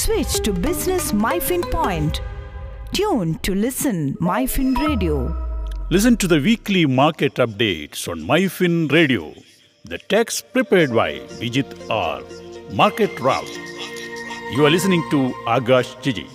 Switch to Business MyFin Point. Tune to listen MyFin Radio. Listen to the weekly market updates on MyFin Radio. The text prepared by Bijith R. Market Route. You are listening to Agash Gigi.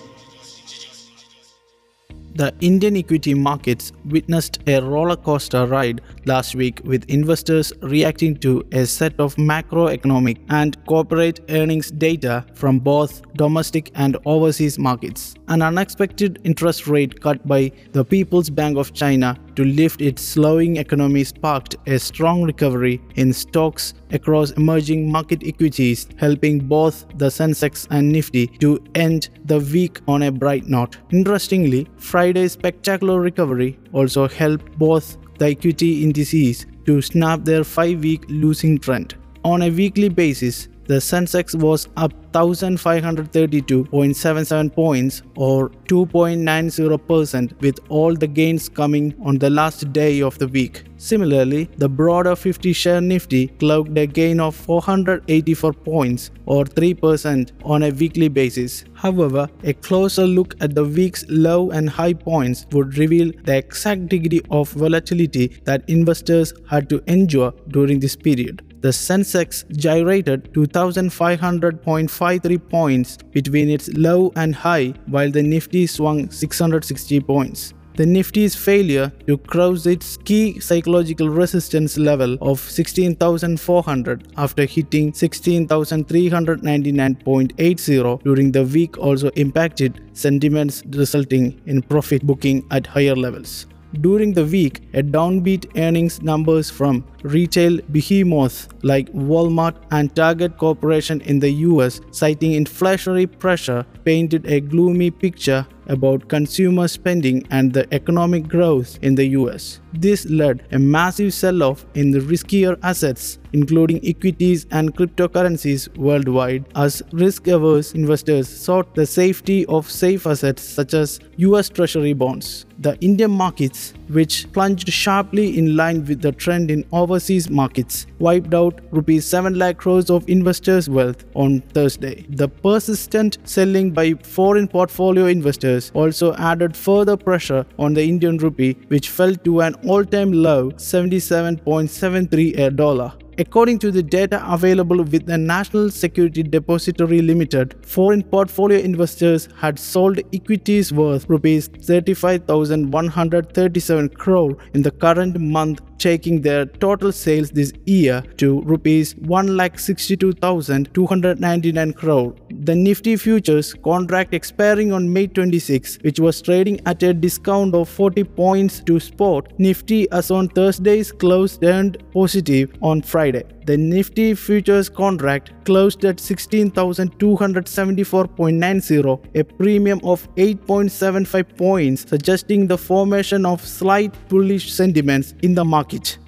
The Indian equity markets witnessed a roller coaster ride last week with investors reacting to a set of macroeconomic and corporate earnings data from both domestic and overseas markets. An unexpected interest rate cut by the People's Bank of China to lift its slowing economy sparked a strong recovery in stocks across emerging market equities, helping both the Sensex and Nifty to end the week on a bright note. Interestingly, Friday's spectacular recovery also helped both the equity indices to snap their 5 week losing trend. On a weekly basis, the Sensex was up 1532.77 points or 2.90% with all the gains coming on the last day of the week. Similarly, the broader 50 share Nifty clocked a gain of 484 points or 3% on a weekly basis. However, a closer look at the week's low and high points would reveal the exact degree of volatility that investors had to endure during this period. The Sensex gyrated 2500.53 points between its low and high, while the Nifty swung 660 points. The Nifty's failure to cross its key psychological resistance level of 16,400 after hitting 16,399.80 during the week also impacted sentiments resulting in profit booking at higher levels. During the week, a downbeat earnings numbers from retail behemoths like Walmart and Target Corporation in the US, citing inflationary pressure, painted a gloomy picture about consumer spending and the economic growth in the US. This led a massive sell-off in the riskier assets including equities and cryptocurrencies worldwide as risk-averse investors sought the safety of safe assets such as US treasury bonds. The Indian markets, which plunged sharply in line with the trend in overseas markets, wiped out rupees 7 lakh crores of investors' wealth on Thursday. The persistent selling by foreign portfolio investors also added further pressure on the Indian rupee, which fell to an all-time low 77.73 a dollar. According to the data available with the National Security Depository Limited, foreign portfolio investors had sold equities worth rupees 35,137 crore in the current month taking their total sales this year to rupees 1,62,299 crore. The Nifty futures contract expiring on May 26, which was trading at a discount of 40 points to spot, Nifty as on Thursday's close turned positive on Friday. The Nifty futures contract closed at 16,274.90, a premium of 8.75 points, suggesting the formation of slight bullish sentiments in the market.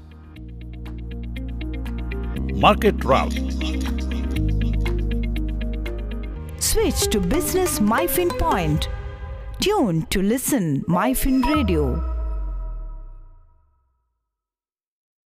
Market Route. Switch to Business MyFin Point. Tune to listen MyFin Radio.